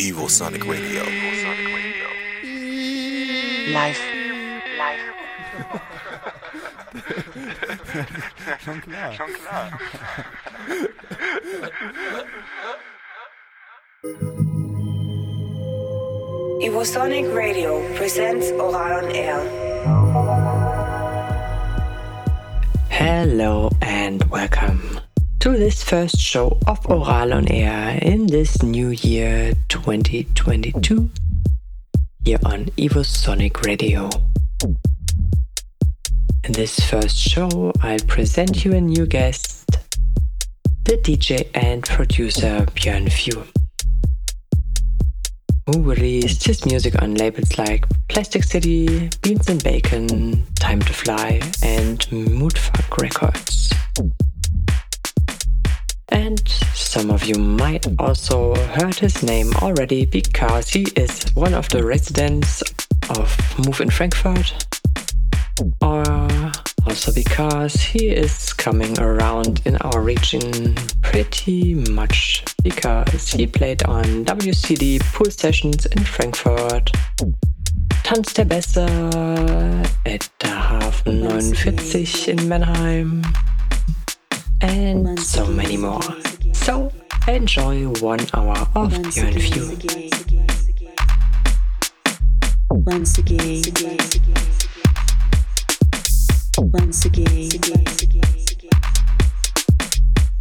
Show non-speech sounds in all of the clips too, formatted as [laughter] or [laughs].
Evosonic Radio. Live. Live. Schon klar. Schon klar. Evosonic Radio presents Ohral on Air. Hello and welcome to this first show of Ohral on Air in this new year 2022 here on Evosonic Radio. In this first show, I'll present you a new guest, the DJ and producer Björn Few, who released his music on labels like Plastic City, Beans and Bacon, Time to Fly, and Moodfuck Records. And some of you might also heard his name already because he is one of the residents of Move in Frankfurt. Or also because he is coming around in our region pretty much because he played on WCD pool sessions in Frankfurt, Tanz der Besser at der Hafen 49 in Mannheim, and so many more. So enjoy one hour of Björn Few. Once again, once again,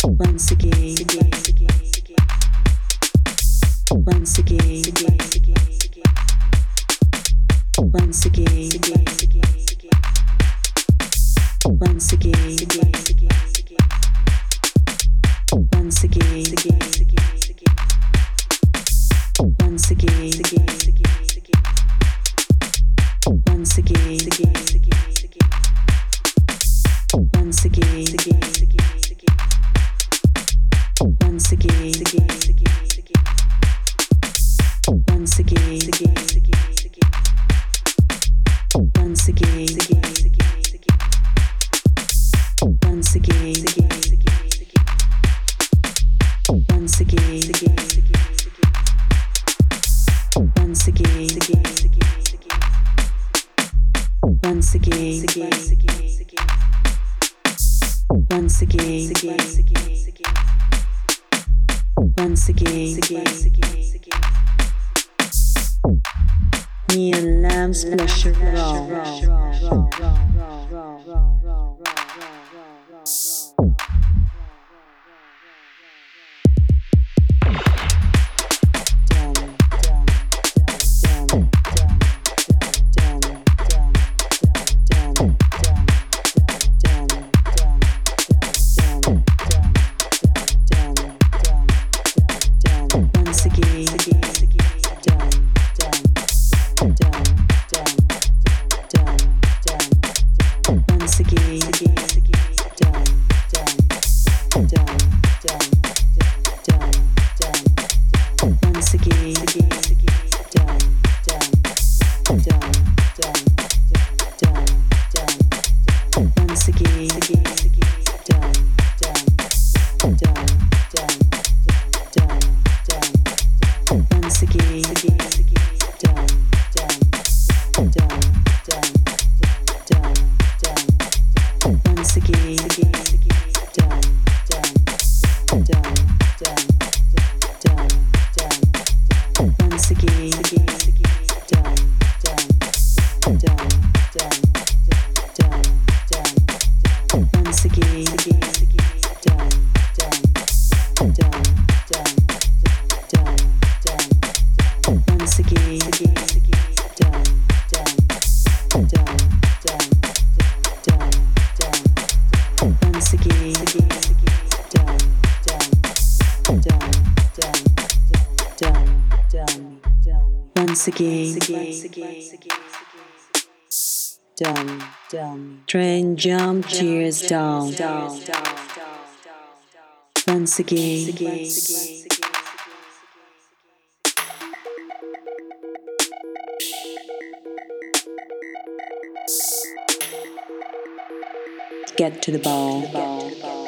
once again, once again, once again, jump, tears down. Once again, get to the ball.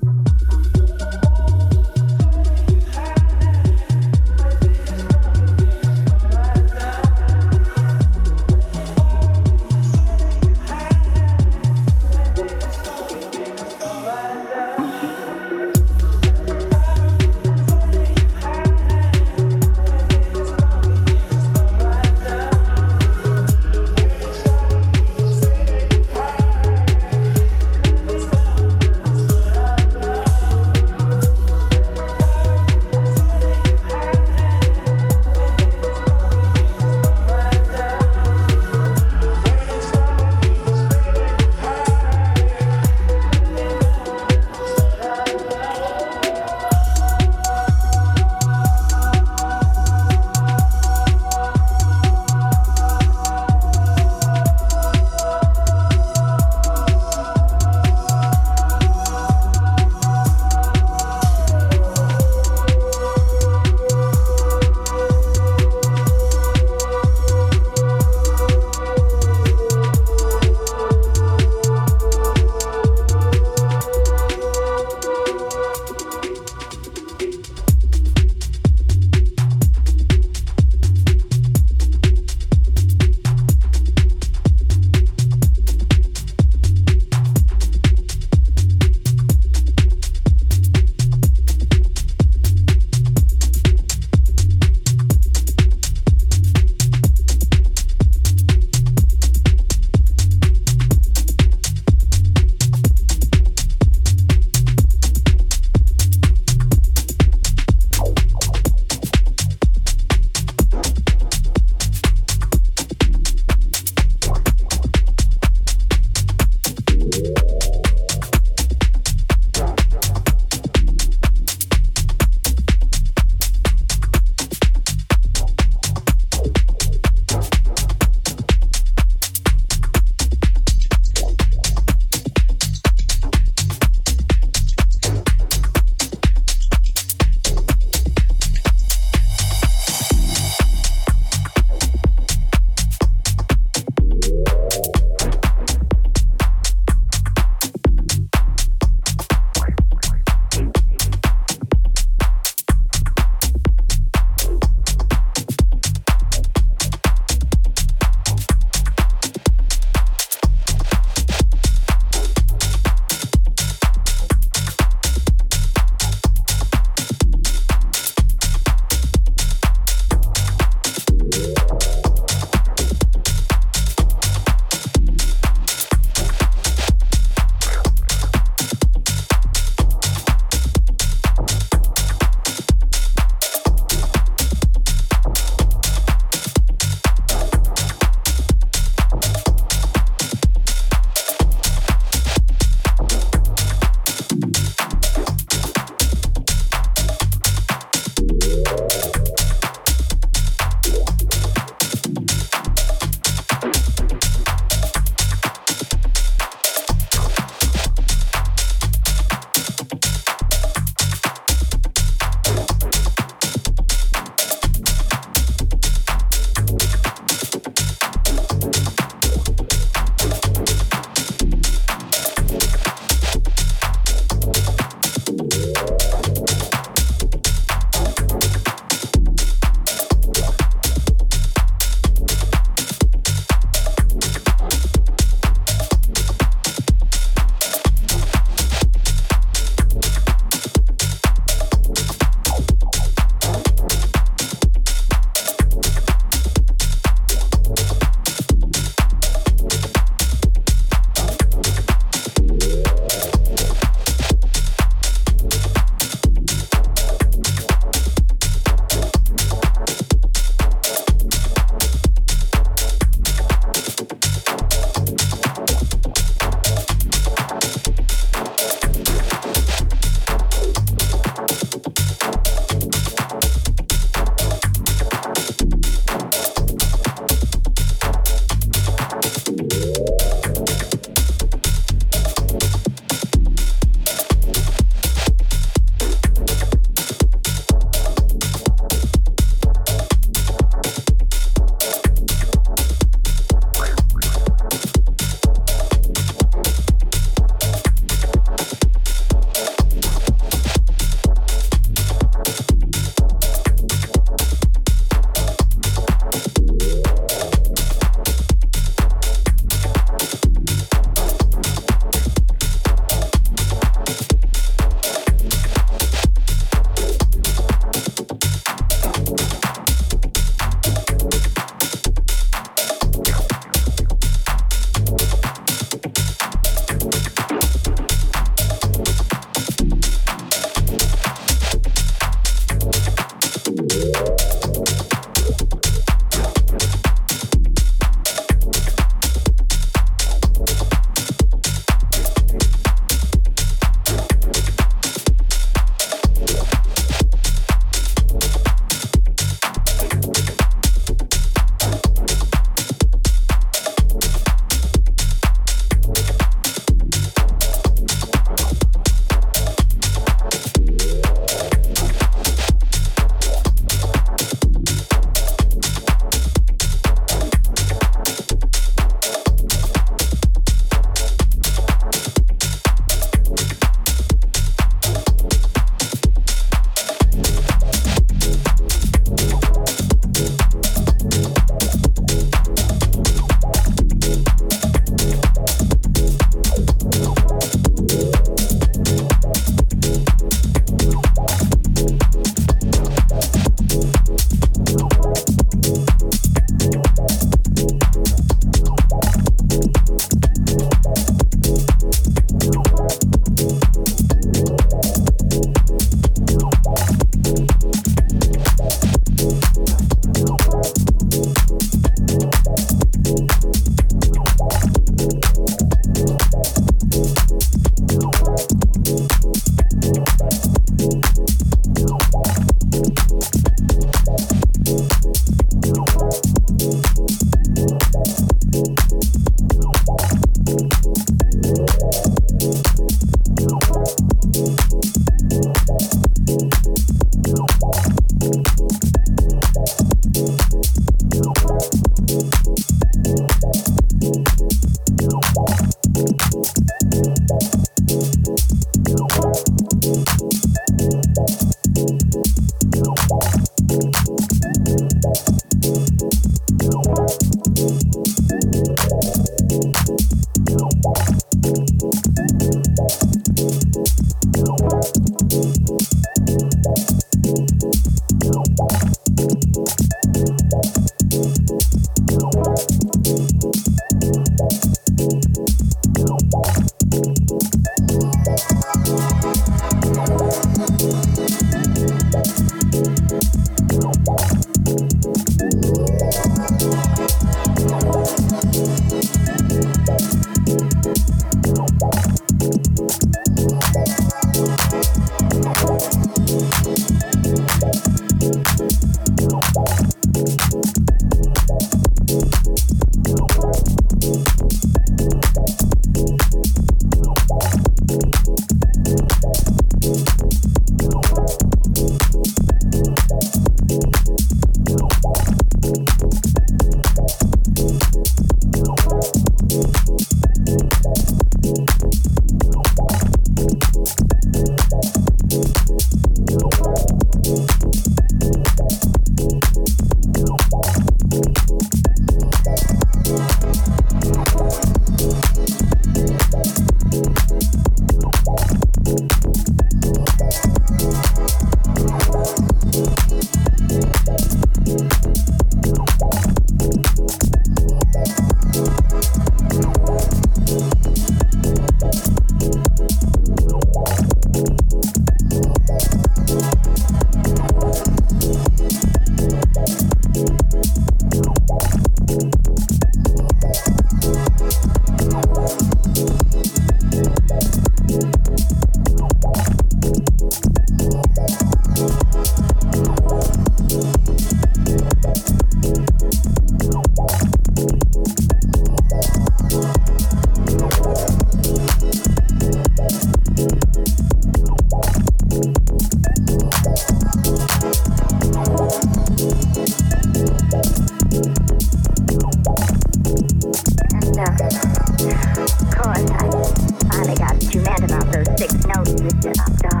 after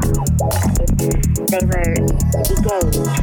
they were engaged.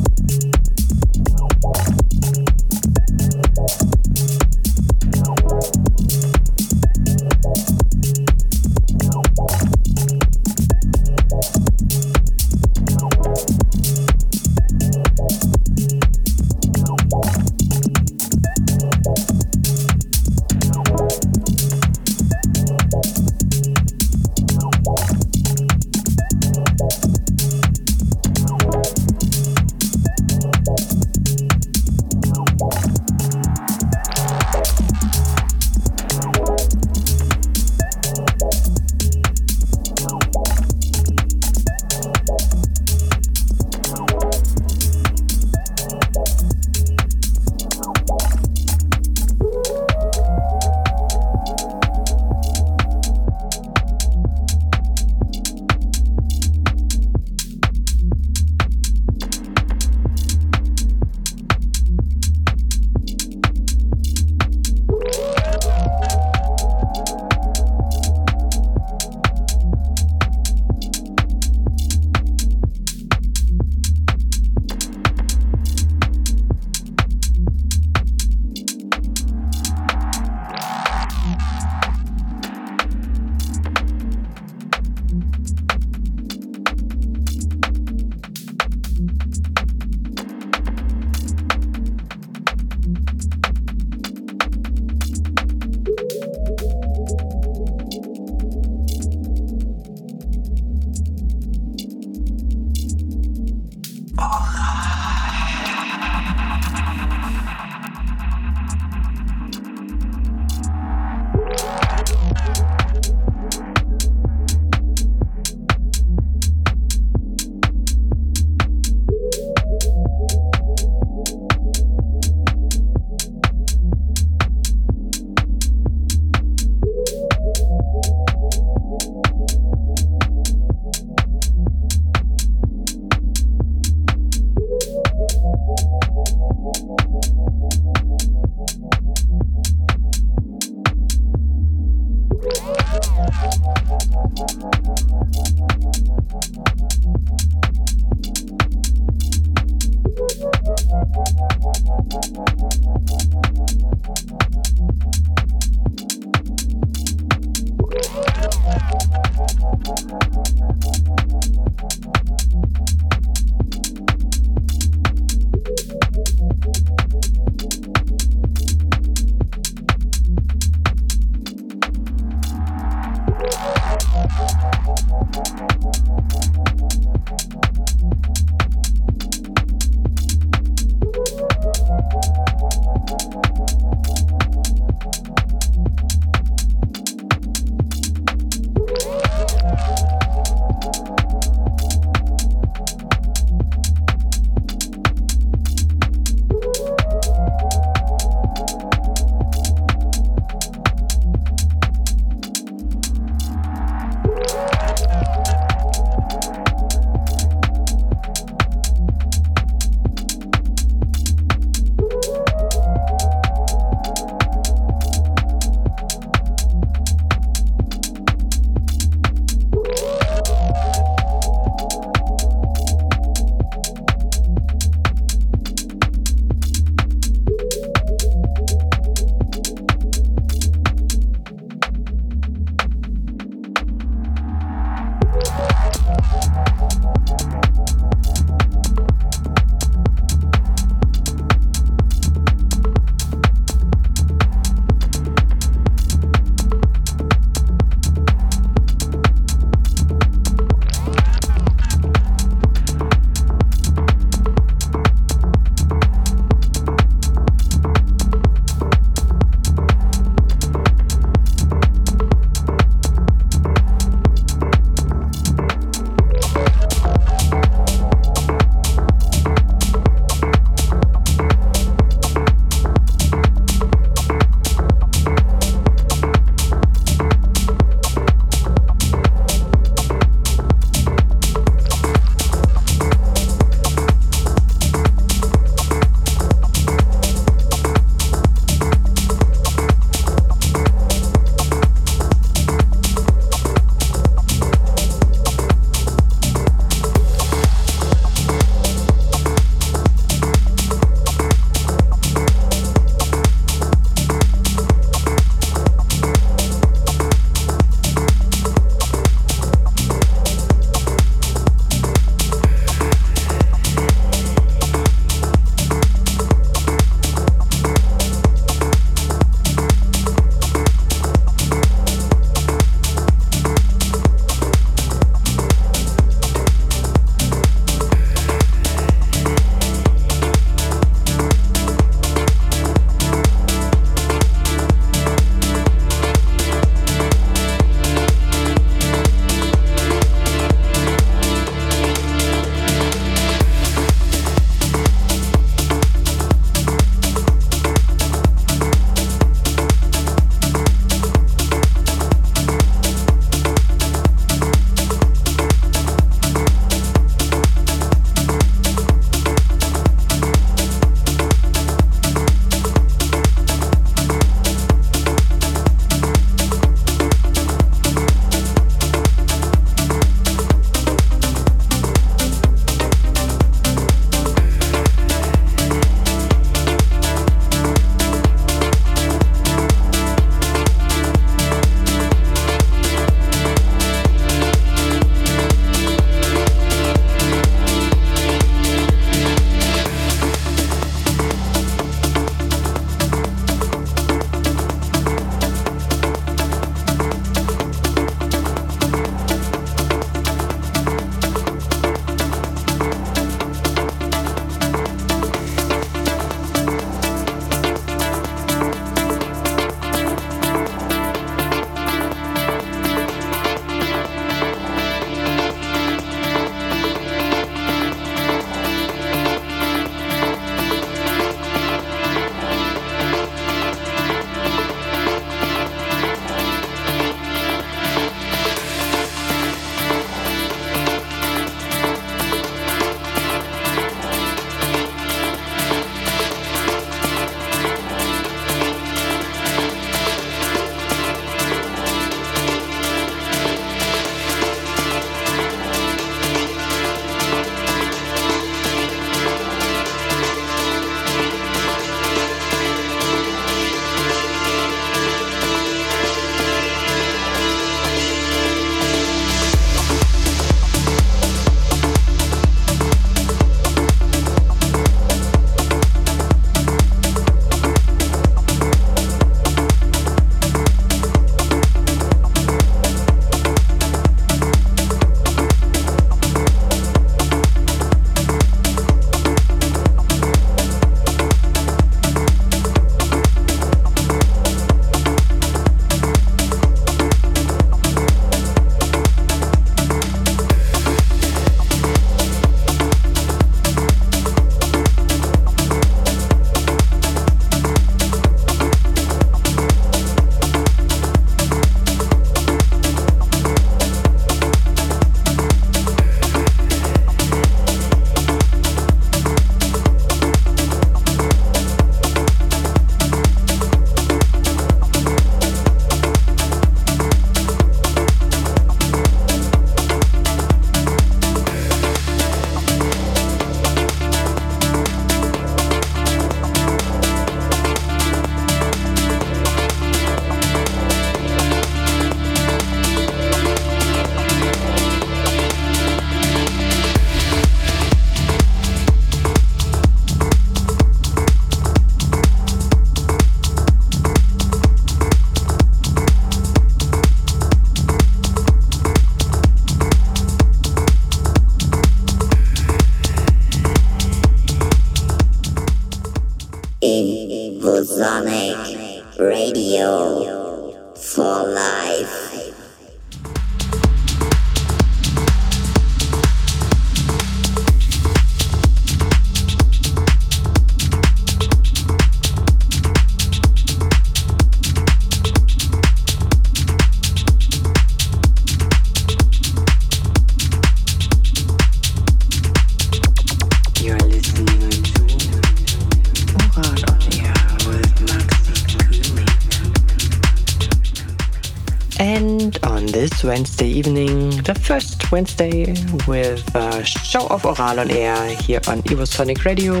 Wednesday with a show of Ohral on Air here on Evosonic Radio.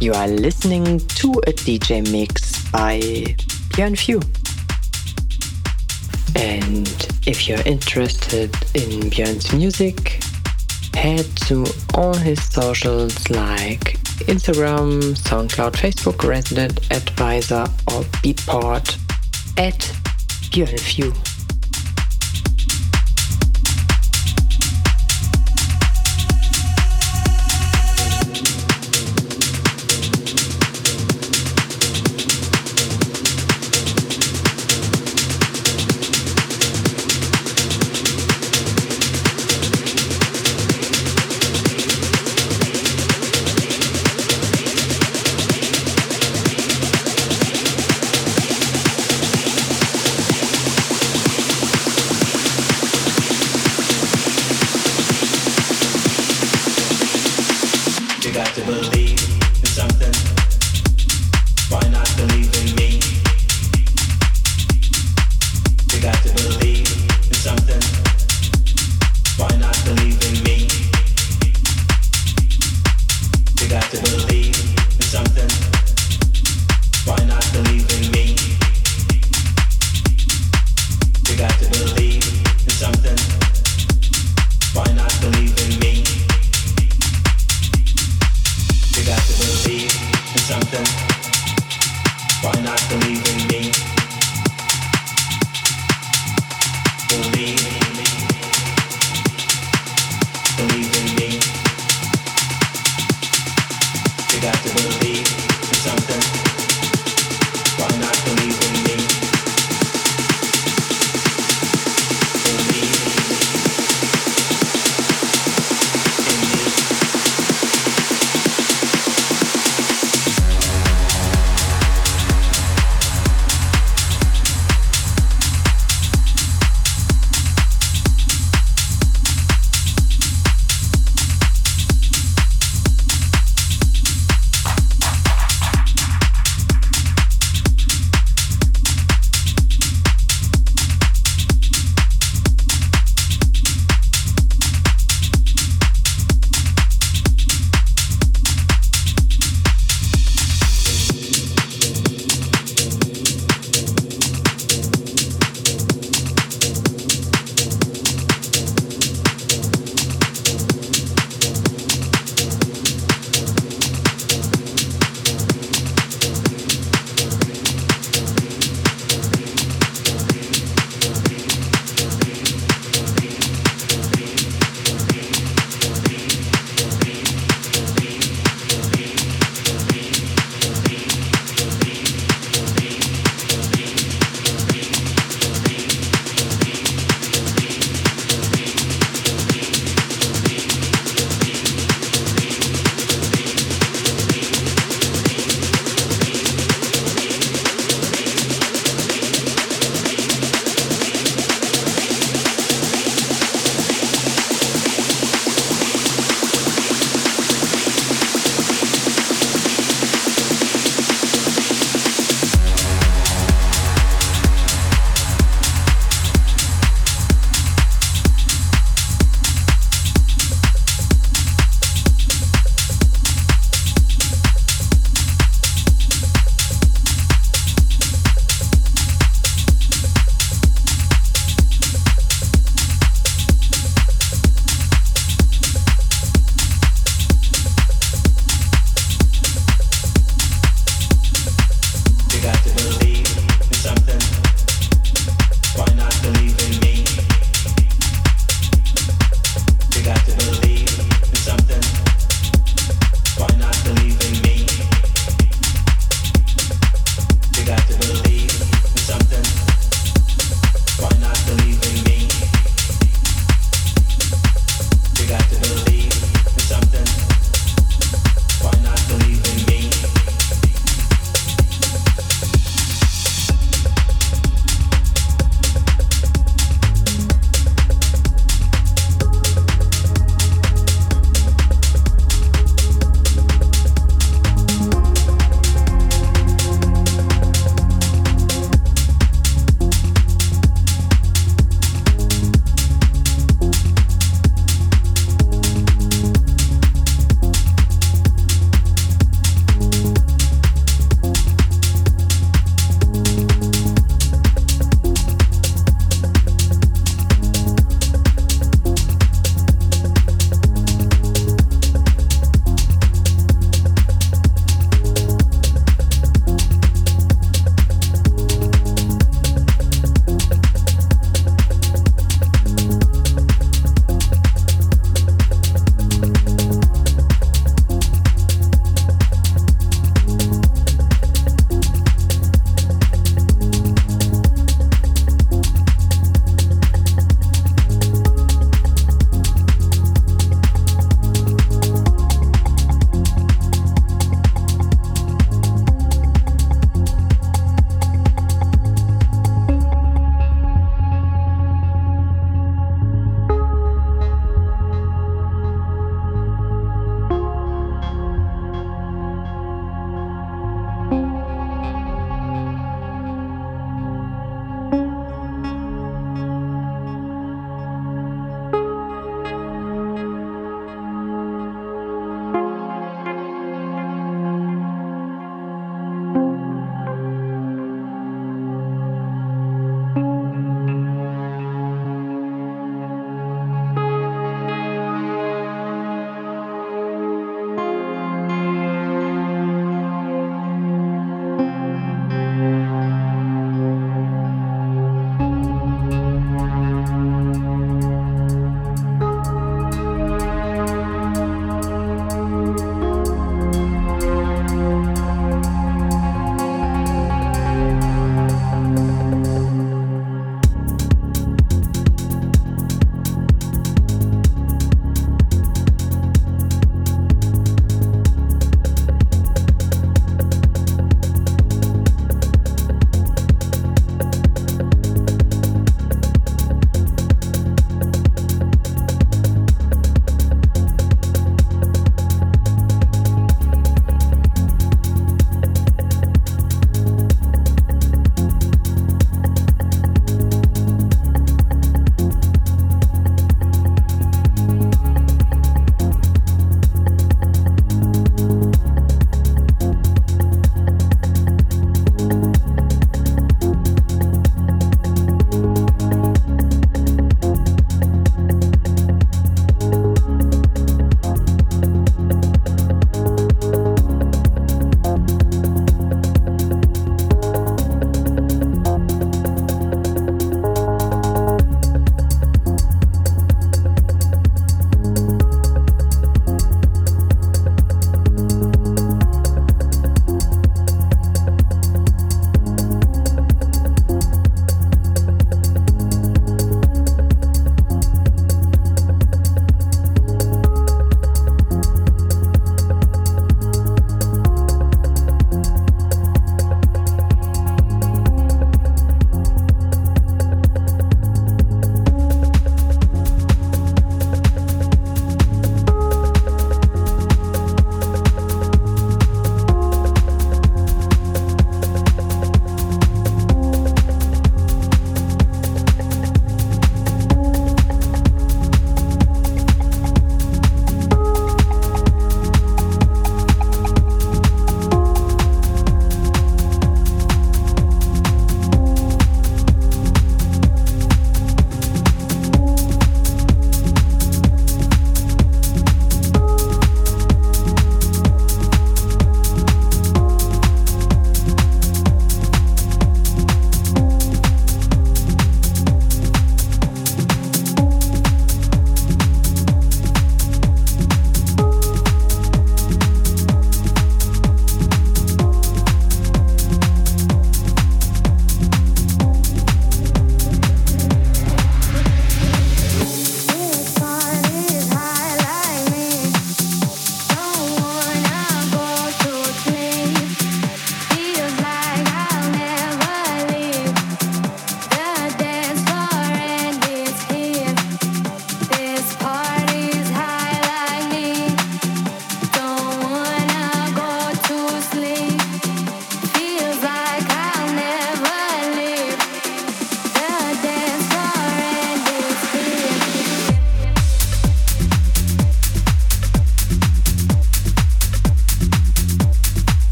You are listening to a DJ mix by Björn Few. And if you're interested in Björn's music, head to all his socials like Instagram, SoundCloud, Facebook, Resident Advisor, or Beatport at Björn Few.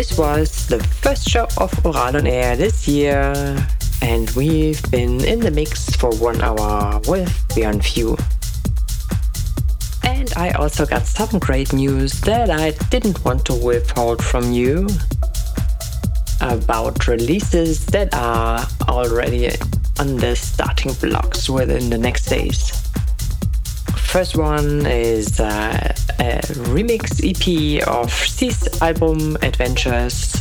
This was the first show of Ohral on Air this year, and we've been in the mix for one hour with Björn Few. And I also got some great news that I didn't want to withhold from you about releases that are already on the starting blocks within the next days. First one is uh, a remix EP of C's album Adventures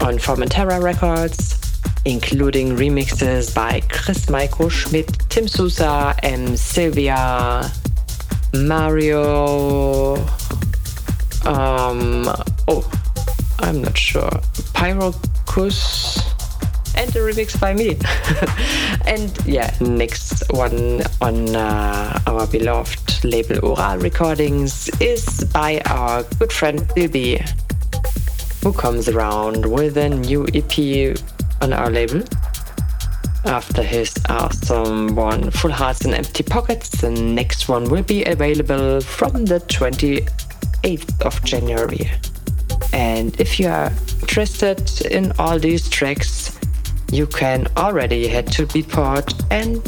on Formentera Records, including remixes by Chris Michael Schmidt, Tim Sousa, M. Sylvia, Mario. Um, oh, I'm not sure. Pyrocus and a remix by me. [laughs] and yeah, next one on uh, our beloved label Ohral Recordings is by our good friend Bilby, who comes around with a new EP on our label. After his awesome one, Full Hearts and Empty Pockets, the next one will be available from the 28th of January. And if you are interested in all these tracks, you can already head to Beatport and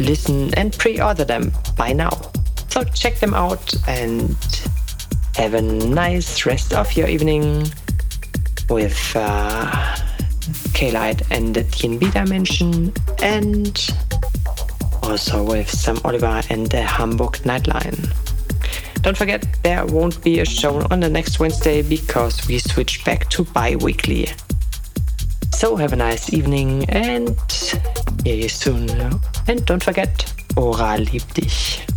listen and pre-order them by now. So check them out and have a nice rest of your evening with uh, K-Light and the TNB Dimension and also with some Oliver and the Hamburg Nightline. Don't forget, there won't be a show on the next Wednesday because we switch back to bi-weekly. So have a nice evening and hear you soon. And don't forget, Ohral liebt dich.